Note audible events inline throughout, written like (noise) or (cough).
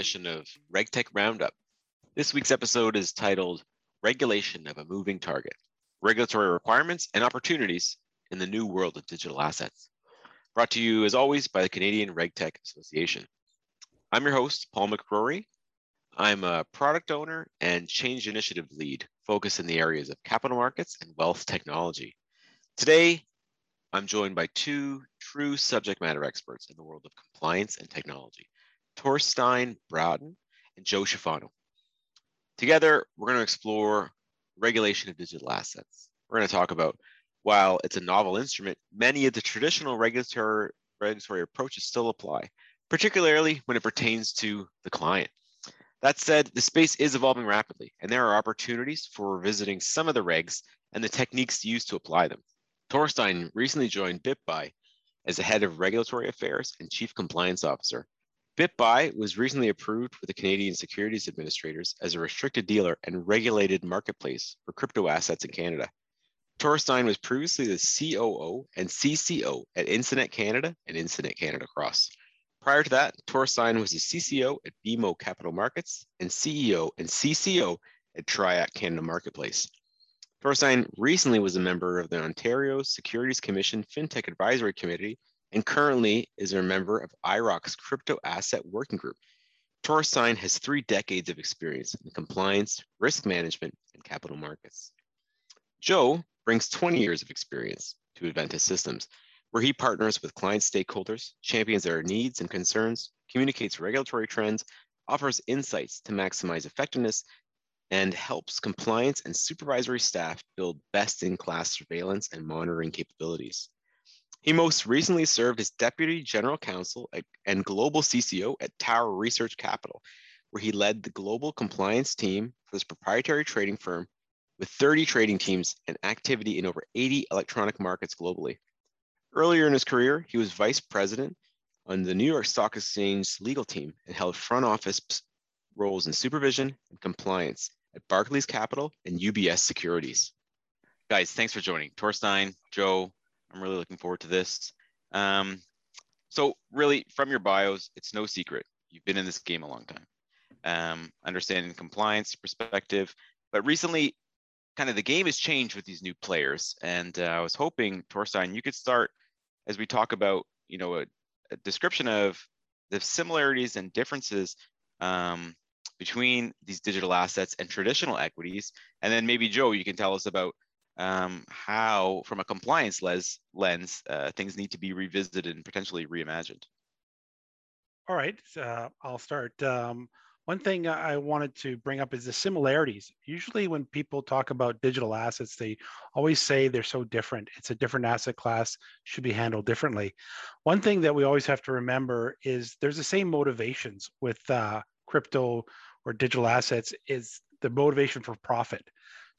edition of RegTech Roundup. This week's episode is titled Regulation of a Moving Target Regulatory Requirements and Opportunities in the New World of Digital Assets. Brought to you, as always, by the Canadian RegTech Association. I'm your host, Paul McCrory. I'm a product owner and change initiative lead focused in the areas of capital markets and wealth technology. Today, I'm joined by two true subject matter experts in the world of compliance and technology, Torstein Braaten and Joe Schifano. Together, we're going to explore regulation of digital assets. We're going to talk about, while it's a novel instrument, many of the traditional regulatory, regulatory approaches still apply, particularly when it pertains to the client. That said, the space is evolving rapidly, and there are opportunities for revisiting some of the regs and the techniques used to apply them. Torstein recently joined BitBuy as the head of regulatory affairs and chief compliance officer. BitBuy was recently approved with the Canadian Securities Administrators as a restricted dealer and regulated marketplace for crypto assets in Canada. Torstein was previously the COO and CCO at Instinet Canada and Instinet Canada Cross. Prior to that, Torstein was the CCO at BMO Capital Markets and CEO and CCO at TriAct Canada Marketplace. Torstein recently was a member of the Ontario Securities Commission FinTech Advisory Committee and currently is a member of IIROC's Crypto Asset Working Group. Torstein has three decades of experience in compliance, risk management, and capital markets. Joe brings 20 years of experience to Eventus Systems, where he partners with client stakeholders, champions their needs and concerns, communicates regulatory trends, offers insights to maximize effectiveness, and helps compliance and supervisory staff build best-in-class surveillance and monitoring capabilities. He most recently served as Deputy General Counsel at, and Global CCO at Tower Research Capital, where he led the global compliance team for this proprietary trading firm with 30 trading teams and activity in over 80 electronic markets globally. Earlier in his career, he was vice president on the New York Stock Exchange legal team and held front office roles in supervision and compliance at Barclays Capital and UBS Securities. Guys, thanks for joining. Torstein, Joe, I'm really looking forward to this. Um, so, really, from your bios, it's no secret you've been in this game a long time. Um, understanding compliance perspective, but recently, kind of the game has changed with these new players. And uh, I was hoping, Torstein, you could start as we talk about, you know, a, a description of the similarities and differences um, between these digital assets and traditional equities. And then maybe Joe, you can tell us about um, how, from a compliance les- lens, uh, things need to be revisited and potentially reimagined. All right, uh, I'll start. Um, one thing I wanted to bring up is the similarities. Usually, when people talk about digital assets, they always say they're so different. It's a different asset class, should be handled differently. One thing that we always have to remember is there's the same motivations with uh, crypto or digital assets is the motivation for profit.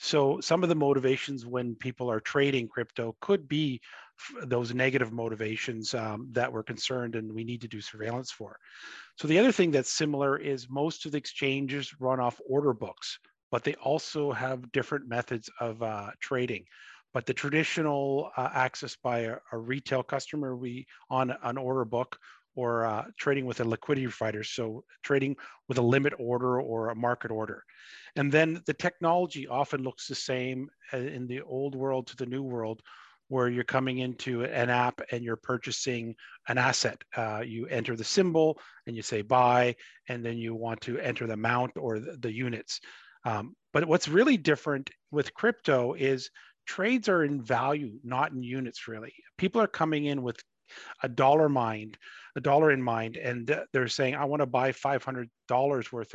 So some of the motivations when people are trading crypto could be those negative motivations um, that we're concerned and we need to do surveillance for. So the other thing that's similar is most of the exchanges run off order books, but they also have different methods of uh, trading. But the traditional uh, access by a, a, retail customer, we on an order book or uh, trading with a liquidity provider. So trading with a limit order or a market order. And then the technology often looks the same uh, in the old world to the new world, where you're coming into an app and you're purchasing an asset. Uh, you enter the symbol and you say buy, and then you want to enter the amount or the, the units. Um, but what's really different with crypto is trades are in value, not in units, really. People are coming in with a dollar mind, a dollar in mind, and they're saying, I want to buy $500 worth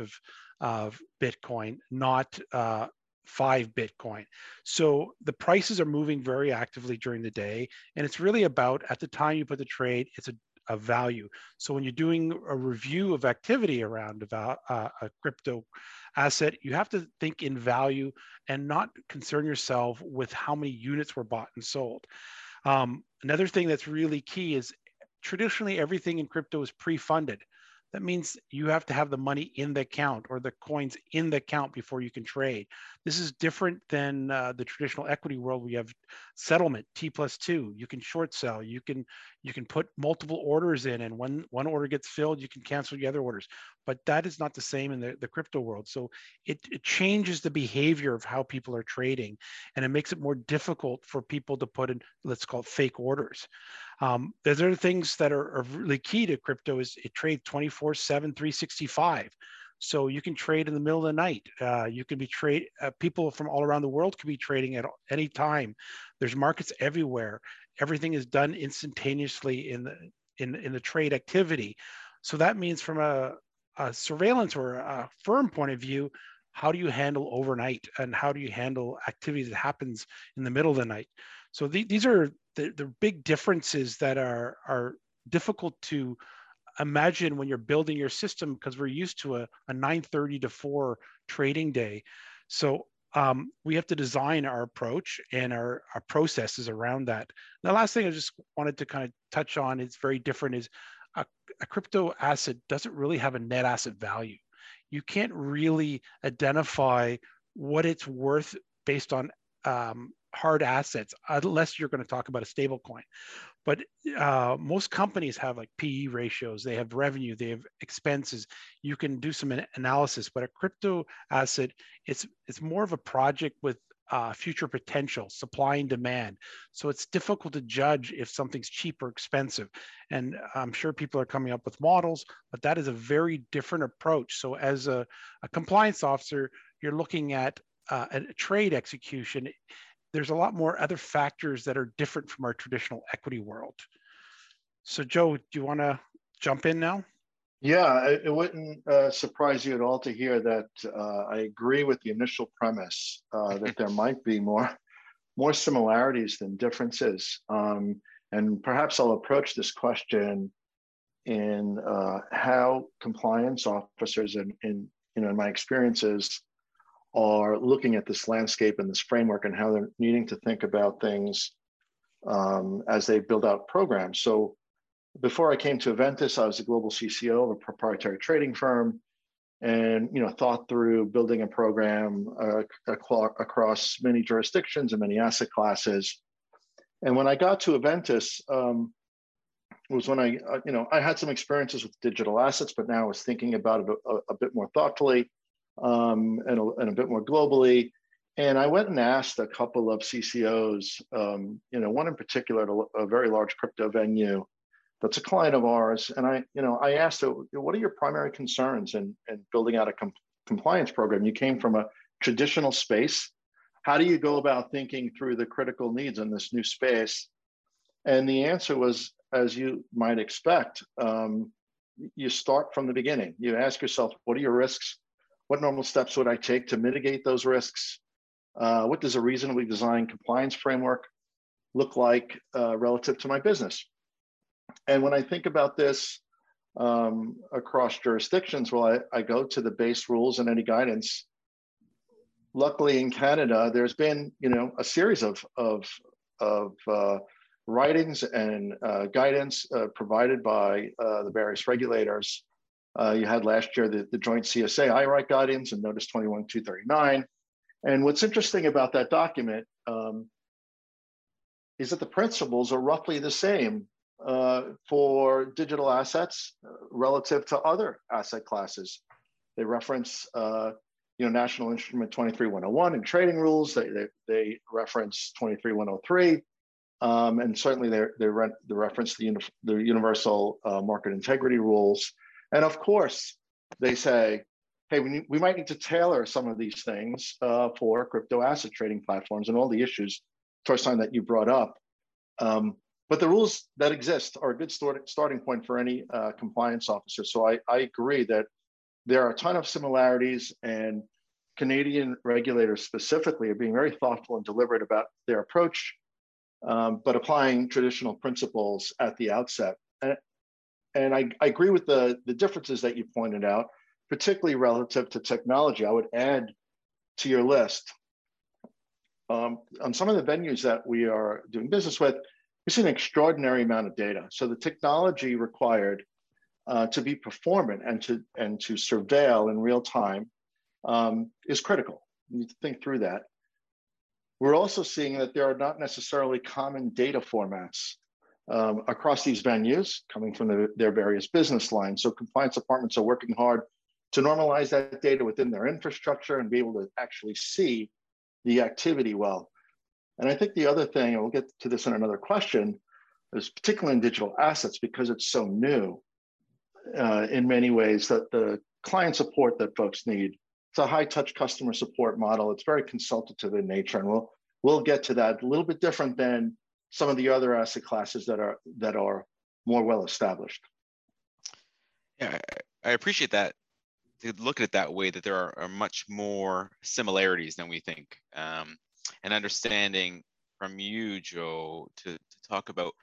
of, Bitcoin, not uh, five Bitcoin. So the prices are moving very actively during the day. And it's really about at the time you put the trade, it's a, a value. So when you're doing a review of activity around a, uh, a crypto asset, you have to think in value and not concern yourself with how many units were bought and sold. Um, another thing that's really key is traditionally everything in crypto is pre-funded. That means you have to have the money in the account or the coins in the account before you can trade. This is different than uh, the traditional equity world. We have settlement T plus two. You can short sell. You can you can put multiple orders in, and when one order gets filled, you can cancel the other orders. but that is not the same in the, the crypto world. So it, it changes the behavior of how people are trading and it makes it more difficult for people to put in, let's call it fake orders. Um, there's other things that are, are really key to crypto is it trades 24 7, 365. So you can trade in the middle of the night. Uh, you can be trade. Uh, people from all around the world can be trading at any time. There's markets everywhere. Everything is done instantaneously in the in in the trade activity. So that means from a, a surveillance or a firm point of view, how do you handle overnight and how do you handle activity that happens in the middle of the night? So the, these are the, the big differences that are are difficult to imagine when you're building your system because we're used to a, a 9.30 to 4 trading day. So um, we have to design our approach and our, our processes around that. The last thing i just wanted to kind of touch on is very different is a, a crypto asset doesn't really have a net asset value. You can't really identify what it's worth based on um, hard assets unless you're going to talk about a stable coin but uh, most companies have like PE ratios, they have revenue, they have expenses. You can do some analysis, but a crypto asset, it's it's more of a project with uh, future potential, supply and demand. So it's difficult to judge if something's cheap or expensive. And I'm sure people are coming up with models, but that is a very different approach. So as a, a compliance officer, you're looking at uh, a trade execution there's a lot more other factors that are different from our traditional equity world. So Joe, do you want to jump in now? Yeah, it wouldn't uh, surprise you at all to hear that uh, I agree with the initial premise uh, that there (laughs) might be more, more similarities than differences. Um, and perhaps I'll approach this question in uh, how compliance officers and in, you know in my experiences are looking at this landscape and this framework and how they're needing to think about things um, as they build out programs. So before I came to Eventus, I was a global CCO of a proprietary trading firm and you know thought through building a program uh, across many jurisdictions and many asset classes. And when I got to Eventus, um, was when I, uh, you know, I had some experiences with digital assets, but now I was thinking about it a, a bit more thoughtfully um, and, a, and, a, bit more globally. And I went and asked a couple of CCOs, um, you know, one in particular, a, a very large crypto venue that's a client of ours. And I, you know, I asked what are your primary concerns in, in building out a com- compliance program? You came from a traditional space. How do you go about thinking through the critical needs in this new space? And the answer was, as you might expect, um, you start from the beginning. You ask yourself, what are your risks? What normal steps would I take to mitigate those risks? Uh, what does a reasonably designed compliance framework look like uh, relative to my business? And when I think about this um, across jurisdictions, well, I, I, go to the base rules and any guidance. Luckily, in Canada, there's been you know a series of of of uh, writings and uh, guidance uh, provided by uh, the various regulators uh, you had last year the, the joint CSA IIROC guidance and Notice 21239. And what's interesting about that document um, is that the principles are roughly the same uh, for digital assets uh, relative to other asset classes. They reference uh, you know, National Instrument 23101 and trading rules. They, they, they reference 23103. Um, and certainly they, they, re- reference the, uni- the universal uh, market integrity rules. And of course, they say, hey, we, need, we might need to tailor some of these things uh, for crypto asset trading platforms and all the issues, first time that you brought up. Um, but the rules that exist are a good start, starting point for any uh, compliance officer. So I, I agree that there are a ton of similarities and Canadian regulators specifically are being very thoughtful and deliberate about their approach, um, but applying traditional principles at the outset. And, and I, I agree with the, the differences that you pointed out, particularly relative to technology. I would add to your list um, on some of the venues that we are doing business with, we see an extraordinary amount of data. So the technology required uh, to be performant and to and to surveil in real time um, is critical. You need to think through that. We're also seeing that there are not necessarily common data formats um, across these venues coming from the, their various business lines. So compliance departments are working hard to normalize that data within their infrastructure and be able to actually see the activity well. And I think the other thing, and we'll get to this in another question, is particularly in digital assets because it's so new uh, in many ways that the client support that folks need. It's a high touch customer support model. It's very consultative in nature, and we'll we'll get to that. A little bit different than some of the other asset classes that are that are more well established. Yeah, I appreciate that. To look at it that way, that there are, are much more similarities than we think, um, and understanding from you, Joe, to, to talk about.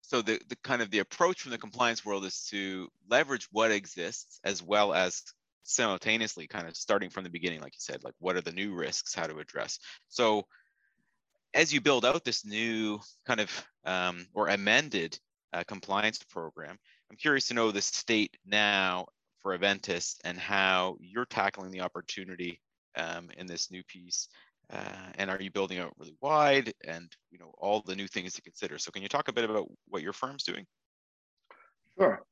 So the, the kind of the approach from the compliance world is to leverage what exists as well as simultaneously kind of starting from the beginning, like you said, like what are the new risks, how to address. So as you build out this new kind of um, or amended uh, compliance program, I'm curious to know the state now for Eventus and how you're tackling the opportunity um, in this new piece. Uh, and are you building out really wide and you know all the new things to consider? So can you talk a bit about what your firm's doing? Sure.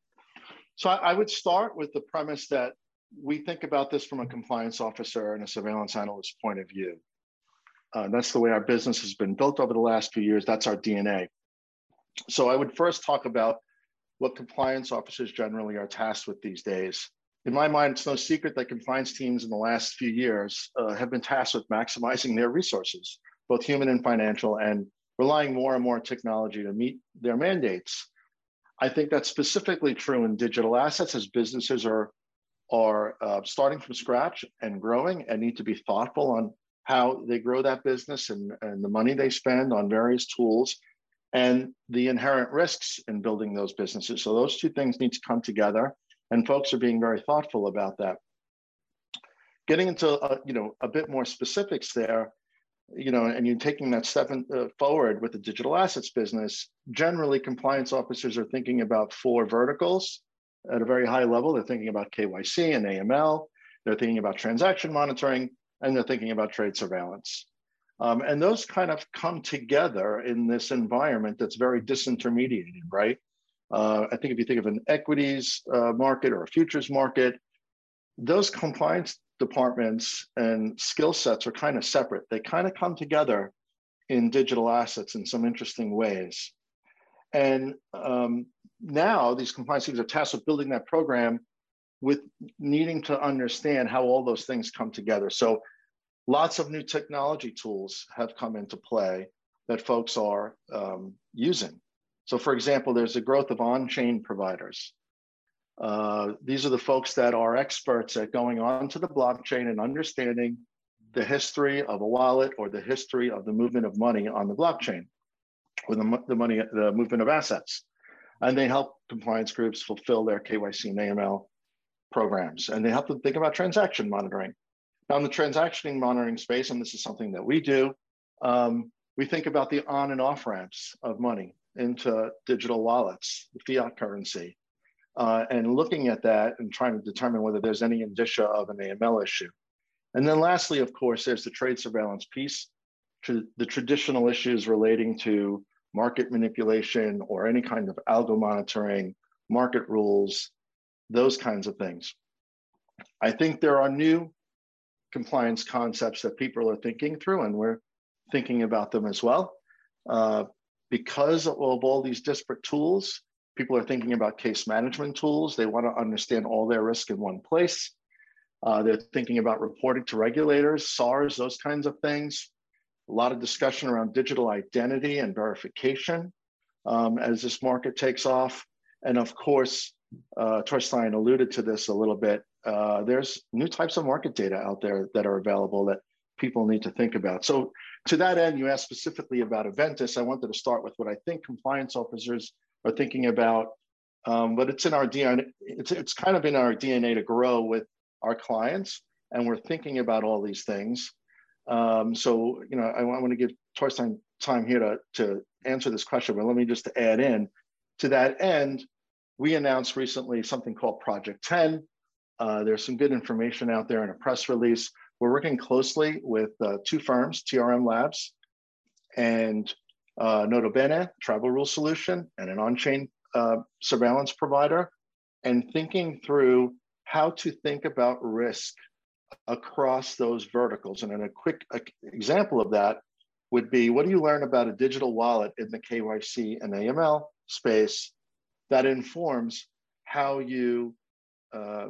So I, I would start with the premise that we think about this from a compliance officer and a surveillance analyst point of view. Uh, that's the way our business has been built over the last few years. That's our DNA. So I would first talk about what compliance officers generally are tasked with these days. In my mind, it's no secret that compliance teams in the last few years uh, have been tasked with maximizing their resources, both human and financial, and relying more and more on technology to meet their mandates. I think that's specifically true in digital assets as businesses are, are uh, starting from scratch and growing and need to be thoughtful on how they grow that business and, and the money they spend on various tools and the inherent risks in building those businesses. So those two things need to come together, and folks are being very thoughtful about that. Getting into a, you know a bit more specifics there, you know, and you're taking that step in, uh, forward with the digital assets business. Generally, compliance officers are thinking about four verticals at a very high level. They're thinking about KYC and AML. They're thinking about transaction monitoring, and they're thinking about trade surveillance. Um, and those kind of come together in this environment that's very disintermediated, right? Uh, I think if you think of an equities uh, market or a futures market, those compliance departments and skill sets are kind of separate. They kind of come together in digital assets in some interesting ways. And um, now these compliance teams are tasked with building that program with needing to understand how all those things come together. So lots of new technology tools have come into play that folks are um, using. So for example, there's a growth of on-chain providers. Uh, these are the folks that are experts at going onto the blockchain and understanding the history of a wallet or the history of the movement of money on the blockchain, or the, the money, the movement of assets. And they help compliance groups fulfill their KYC and AML programs. And they help them think about transaction monitoring. Now in the transaction monitoring space, and this is something that we do, um, we think about the on and off ramps of money into digital wallets, fiat currency, uh, and looking at that and trying to determine whether there's any indicia of an AML issue. And then lastly, of course, there's the trade surveillance piece, the traditional issues relating to market manipulation or any kind of algo monitoring, market rules, those kinds of things. I think there are new compliance concepts that people are thinking through, and we're thinking about them as well. Uh, because of all these disparate tools, people are thinking about case management tools. They want to understand all their risk in one place. Uh, they're thinking about reporting to regulators, SARS, those kinds of things. A lot of discussion around digital identity and verification um, as this market takes off. And of course, uh, Torstein alluded to this a little bit. Uh, there's new types of market data out there that are available that people need to think about. So to that end, you asked specifically about Eventus. I wanted to start with what I think compliance officers are thinking about, um, but it's in our DNA. It's, it's kind of in our DNA to grow with our clients, and we're thinking about all these things. Um, so, you know, I, I want to give Torstein time here to, to answer this question, but let me just add in to that end, we announced recently something called Project 10. Uh, there's some good information out there in a press release. We're working closely with uh, two firms, TRM Labs and uh, Bene, travel rule Solution, and an on-chain uh, surveillance provider, and thinking through how to think about risk across those verticals. And a quick example of that would be what do you learn about a digital wallet in the KYC and AML space that informs how you uh,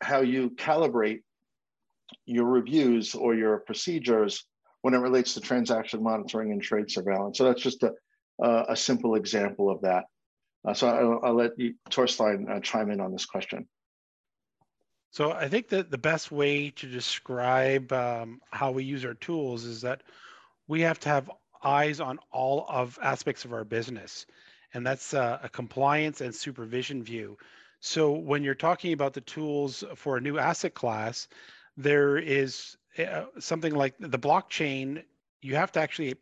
how you calibrate your reviews or your procedures when it relates to transaction monitoring and trade surveillance. So that's just a, a simple example of that. Uh, so I'll, I'll, let you, Torstein uh, chime in on this question. So I think that the best way to describe um, how we use our tools is that we have to have eyes on all of aspects of our business, and that's uh, a compliance and supervision view. So when you're talking about the tools for a new asset class, there is uh, something like the blockchain. You have to actually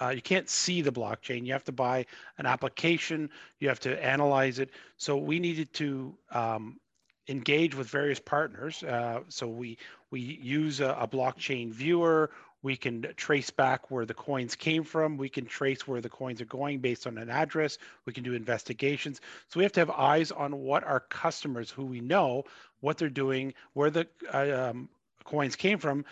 uh, you can't see the blockchain. You have to buy an application. You have to analyze it. So we needed to um, engage with various partners. Uh, so we we use a, a, blockchain viewer. We can trace back where the coins came from. We can trace where the coins are going based on an address. We can do investigations. So we have to have eyes on what our customers, who we know, what they're doing, where the uh, um, coins came from.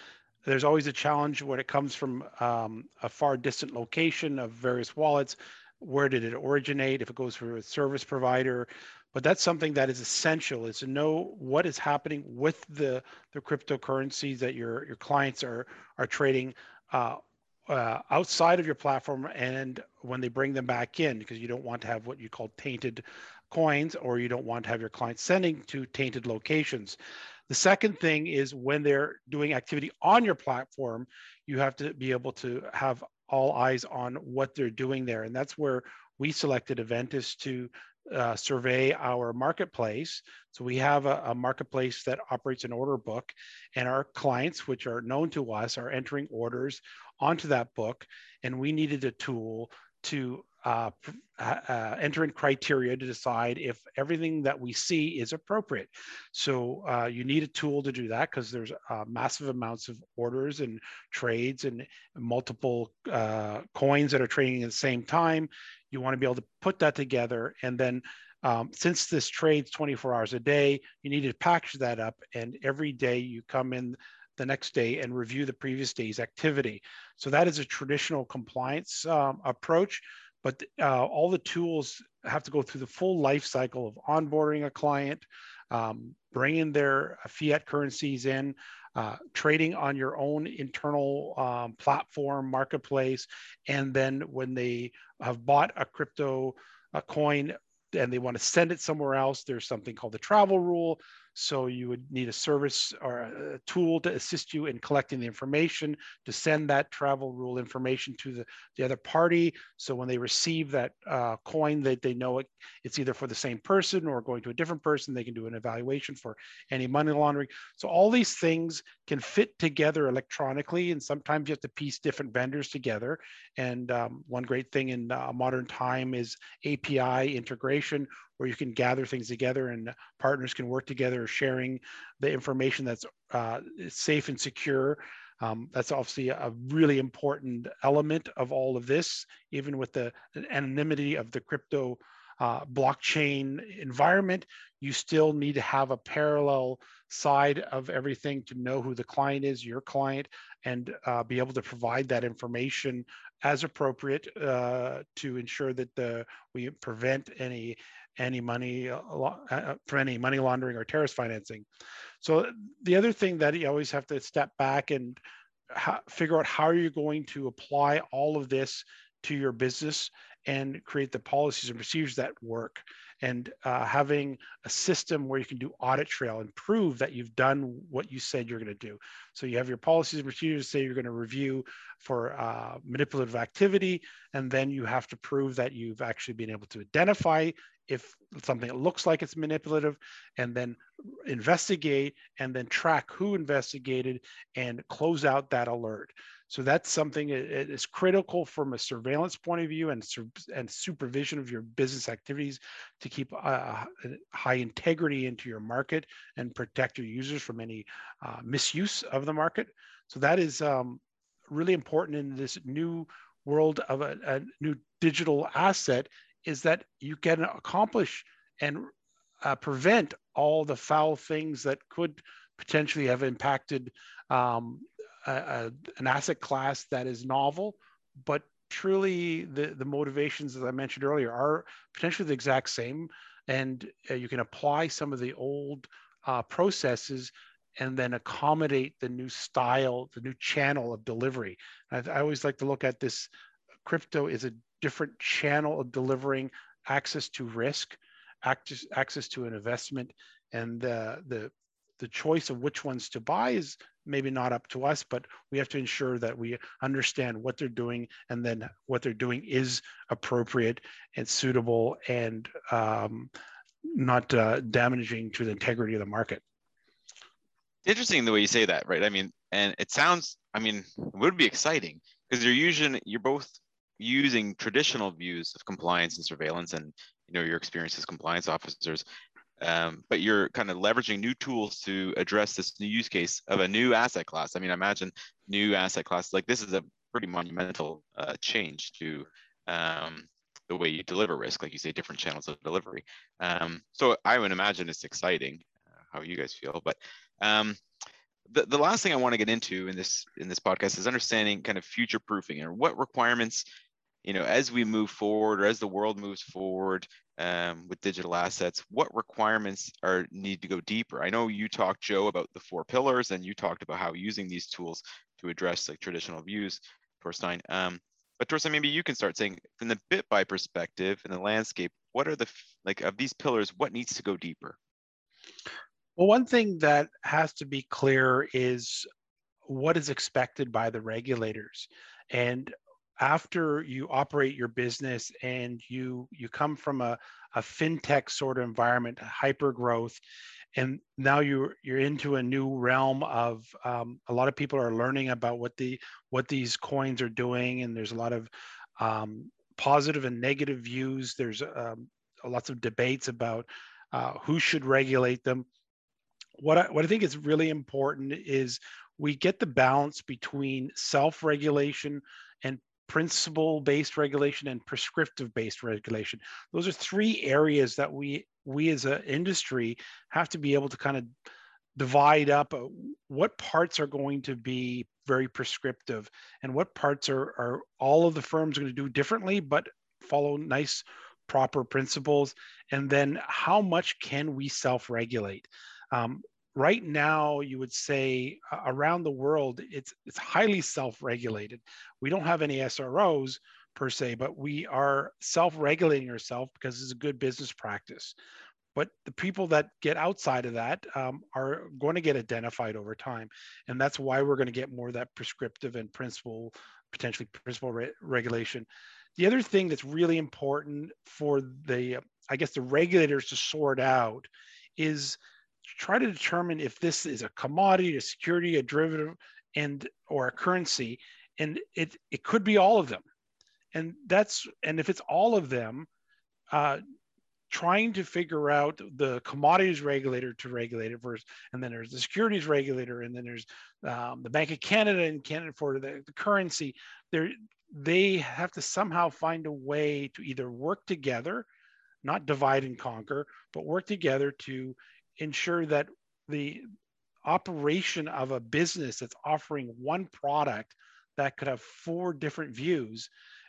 There's always a challenge when it comes from um, a far distant location of various wallets. Where did it originate? If it goes through a service provider, but that's something that is essential is to know what is happening with the the cryptocurrencies that your your clients are are trading uh, uh, outside of your platform and when they bring them back in because you don't want to have what you call tainted coins or you don't want to have your clients sending to tainted locations. The second thing is when they're doing activity on your platform you have to be able to have all eyes on what they're doing there. And that's where we selected Eventus to uh, survey our marketplace. So we have a, a, marketplace that operates an order book, and our clients, which are known to us, are entering orders onto that book. And we needed a tool to uh, uh, enter in criteria to decide if everything that we see is appropriate. So uh, you need a tool to do that because there's uh, massive amounts of orders and trades and multiple uh, coins that are trading at the same time. You want to be able to put that together. And then um, since this trades 24 hours a day, you need to package that up. And every day you come in the next day and review the previous day's activity. So that is a traditional compliance um, approach, but uh, all the tools have to go through the full life cycle of onboarding a client, um, bringing their fiat currencies in, uh, trading on your own internal um, platform marketplace, and then when they have bought a crypto a coin and they want to send it somewhere else, there's something called the travel rule. So you would need a service or a tool to assist you in collecting the information to send that travel rule information to the, the other party. So when they receive that uh, coin, that they, they know it, it's either for the same person or going to a different person. They can do an evaluation for any money laundering. So all these things can fit together electronically, and sometimes you have to piece different vendors together. And um, one great thing in uh, modern time is API integration, where you can gather things together and partners can work together sharing the information that's uh, safe and secure. Um, that's obviously a really important element of all of this, even with the anonymity of the crypto uh, blockchain environment, you still need to have a parallel side of everything to know who the client is, your client, and uh, be able to provide that information as appropriate uh, to ensure that the, we prevent any any money uh, uh, for any money laundering or terrorist financing. So the other thing that you always have to step back and figure out how are you're going to apply all of this to your business and create the policies and procedures that work and uh, having a system where you can do audit trail and prove that you've done what you said you're going to do. So you have your policies and procedures say you're going to review for uh, manipulative activity, and then you have to prove that you've actually been able to identify if something looks like it's manipulative, and then investigate and then track who investigated and close out that alert. So that's something that is critical from a surveillance point of view and, and supervision of your business activities to keep high integrity into your market and protect your users from any uh, misuse of the market. So that is um, really important in this new world of a, a, new digital asset is that you can accomplish and uh, prevent all the foul things that could potentially have impacted um, a, a, an asset class that is novel, but truly the, the motivations, as I mentioned earlier, are potentially the exact same. And uh, you can apply some of the old uh, processes and then accommodate the new style, the new channel of delivery. I, I always like to look at this crypto is a different channel of delivering access to risk, access, access to an investment, and uh, the the choice of which ones to buy is maybe not up to us, but we have to ensure that we understand what they're doing and then what they're doing is appropriate and suitable and um, not uh, damaging to the integrity of the market. Interesting the way you say that, right? I mean, and it sounds, I mean, it would be exciting because you're using, you're both using traditional views of compliance and surveillance and you know your experience as compliance officers um, but you're kind of leveraging new tools to address this new use case of a new asset class. I mean imagine new asset class like this is a pretty monumental uh, change to um, the way you deliver risk like you say different channels of delivery. Um, so i would imagine it's exciting uh, how you guys feel but um, the, the last thing I want to get into in this in this podcast is understanding kind of future proofing and what requirements you know, as we move forward or as the world moves forward um, with digital assets, what requirements are need to go deeper? I know you talked, Joe, about the four pillars, and you talked about how using these tools to address like traditional views, Torstein. Um, but Torstein, maybe you can start saying from the BitBuy perspective in the landscape, what are the like of these pillars? What needs to go deeper? Well, one thing that has to be clear is what is expected by the regulators. And after you operate your business and you you come from a, a fintech sort of environment hyper growth and now you're you're into a new realm of um, a lot of people are learning about what the what these coins are doing and there's a lot of um, positive and negative views there's um, lots of debates about uh, who should regulate them what I, what I think is really important is we get the balance between self-regulation and principle based regulation and prescriptive based regulation. Those are three areas that we we as an industry have to be able to kind of divide up uh, what parts are going to be very prescriptive and what parts are, are all of the firms going to do differently but follow nice proper principles and then how much can we self-regulate um, right now you would say uh, around the world it's it's highly self-regulated. We don't have any sros per se but we are self-regulating ourselves because it's a good business practice. But the people that get outside of that um, are going to get identified over time. And that's why we're going to get more of that prescriptive and principle potentially principle re- regulation. The other thing that's really important for the i guess the regulators to sort out is try to determine if this is a commodity, a security, a derivative, and or a currency, and it it could be all of them, and that's and if it's all of them, uh, trying to figure out the commodities regulator to regulate it first, and then there's the securities regulator, and then there's um, the Bank of Canada and Canada for the, the currency. There they have to somehow find a way to either work together, not divide and conquer, but work together to ensure that the operation of a business that's offering one product that could have four different views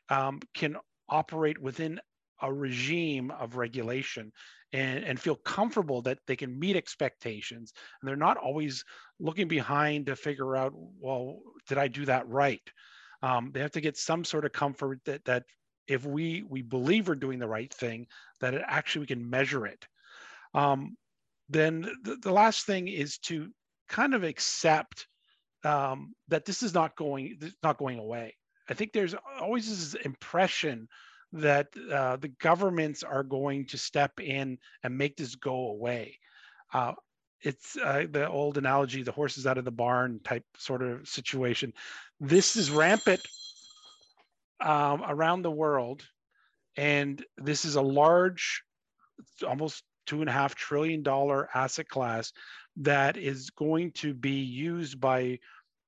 um, can operate within a regime of regulation and, and feel comfortable that they can meet expectations. And they're not always looking behind to figure out well did i do that right? Um, they have to get some sort of comfort that that if we we believe we're doing the right thing that it actually we can measure it. Um, then the, the last thing is to kind of accept um, that this is not going not going away. I think there's always this impression that uh, the governments are going to step in and make this go away. Uh, it's uh, the old analogy, the horses out of the barn type sort of situation. This is rampant um, around the world, and this is a large, almost two and a half trillion dollar asset class that is going to be used by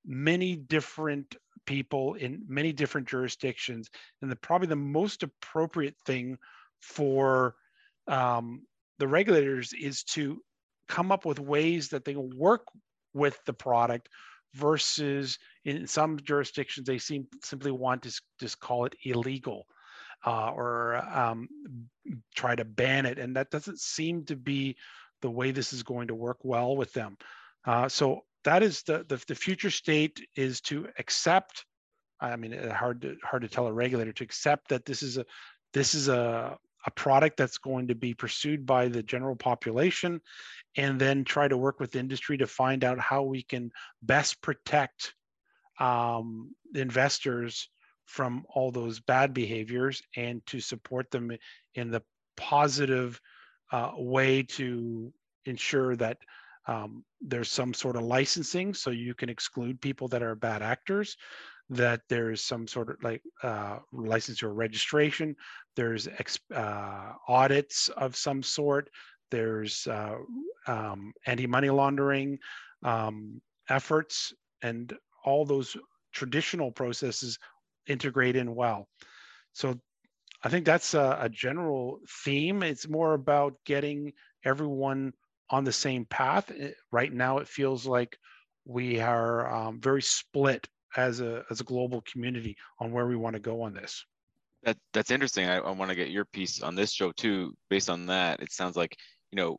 many different people in many different jurisdictions. And the probably the most appropriate thing for um, the regulators is to come up with ways that they can work with the product versus in some jurisdictions they seem simply want to just call it illegal uh, or um, try to ban it. And that doesn't seem to be the way this is going to work well with them. Uh, so that is the, the, the future state is to accept i mean hard to hard to tell a regulator to accept that this is a this is a a product that's going to be pursued by the general population and then try to work with industry to find out how we can best protect um, investors from all those bad behaviors and to support them in the positive uh, way to ensure that um, there's some sort of licensing so you can exclude people that are bad actors that there's some sort of like uh, license or registration, there's uh, audits of some sort, there's uh, um, anti-money laundering um, efforts, and all those traditional processes integrate in well. So I think that's a, a general theme. It's more about getting everyone on the same path. Right now, it feels like we are um, very split as a as a global community on where we want to go on this. That that's interesting. I, I want to get your piece on this show too. Based on that, it sounds like you know,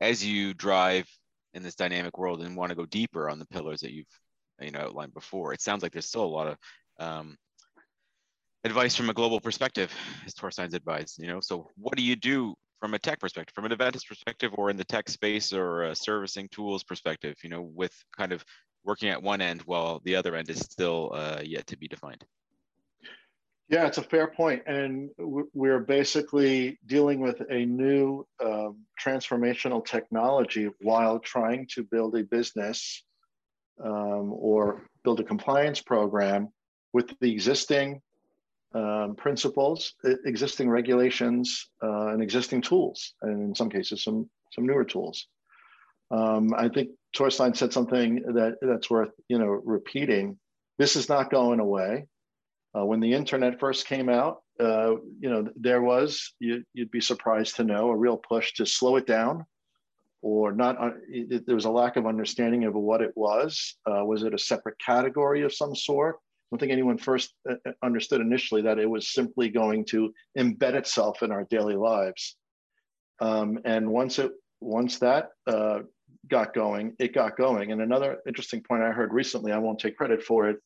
as you drive in this dynamic world and want to go deeper on the pillars that you've you know outlined before, it sounds like there's still a lot of um, advice from a global perspective, as Torstein's advised. You know, so what do you do from a tech perspective, from an Eventus perspective, or in the tech space or a servicing tools perspective? You know, with kind of working at one end while the other end is still uh, yet to be defined. Yeah, it's a fair. And we're basically dealing with a new um, transformational technology while trying to build a business um, or build a compliance program with the existing um, principles, existing regulations, uh, and existing tools, and in some cases, some, some newer tools. Um, I think Torstein said something that that's worth you know repeating. This is not going away. Uh, when the internet first came out, uh, you know there was you, would be surprised to know a real push to slow it down, or not. Uh, it, there was a lack of understanding of what it was. Uh, was it a separate category of some sort? I don't think anyone first uh, uh, understood initially that it was simply going to embed itself in our daily lives. Um, and once it once that uh, got going, it got going. And another interesting point I heard recently, I won't take credit for it,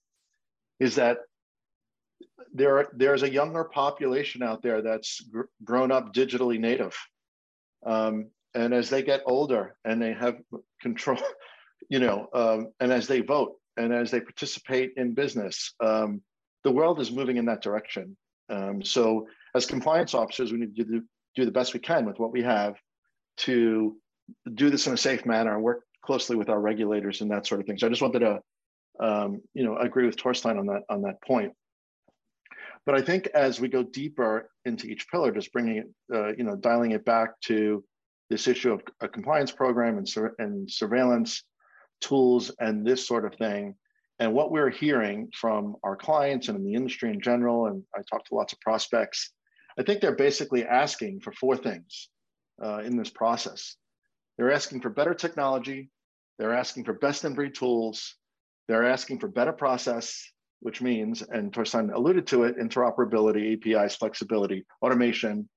is that there there's a younger population out there that's gr- grown up digitally native. Um, and as they get older and they have control, (laughs) you know, um, and as they vote and as they participate in business, um, the world is moving in that direction. Um, so as compliance officers, we need to do, do the best we can with what we have to do this in a safe manner and work closely with our regulators and that sort of thing. So I just wanted to, um, you know, agree with Torstein on that on that point. But I think as we go deeper into each pillar, just bringing it, uh, you know, dialing it back to this issue of a compliance program and, sur- and surveillance tools and this sort of thing, and what we're hearing from our clients and in the industry in general, and I talk to lots of prospects, I think they're basically asking for four things uh, in this process. They're asking for better technology. They're asking for best in breed tools. They're asking for better process, which means, and Torstein alluded to it, interoperability, APIs, flexibility, automation,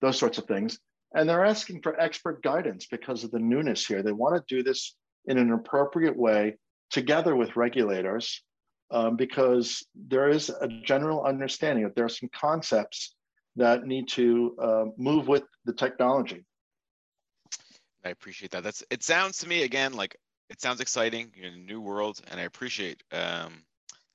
those sorts of things. And they're asking for expert guidance because of the newness here. They want to do this in an appropriate way together with regulators um, because there is a general understanding that there are some concepts that need to uh, move with the technology. I appreciate that. That's it sounds to me again like it sounds exciting in a new world, and I appreciate um,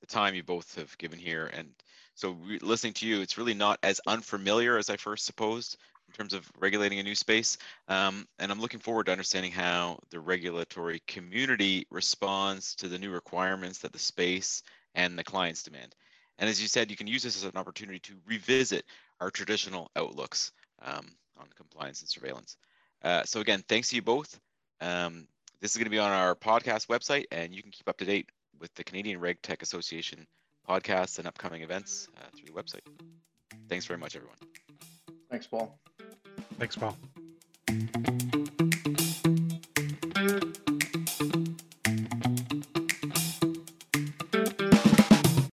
the time you both have given here. And so listening to you, it's really not as unfamiliar as I first supposed in terms of regulating a new space. Um, and I'm looking forward to understanding how the regulatory community responds to the new requirements that the space and the clients demand. And as you said, you can use this as an opportunity to revisit our traditional outlooks um, on compliance and surveillance. Uh, so again, thanks to you both. Um, this is going to be on our podcast website, and you can keep up to date with the Canadian Reg Tech Association podcasts and upcoming events uh, through the website. Thanks very much, everyone. Thanks, Paul. Thanks, Paul.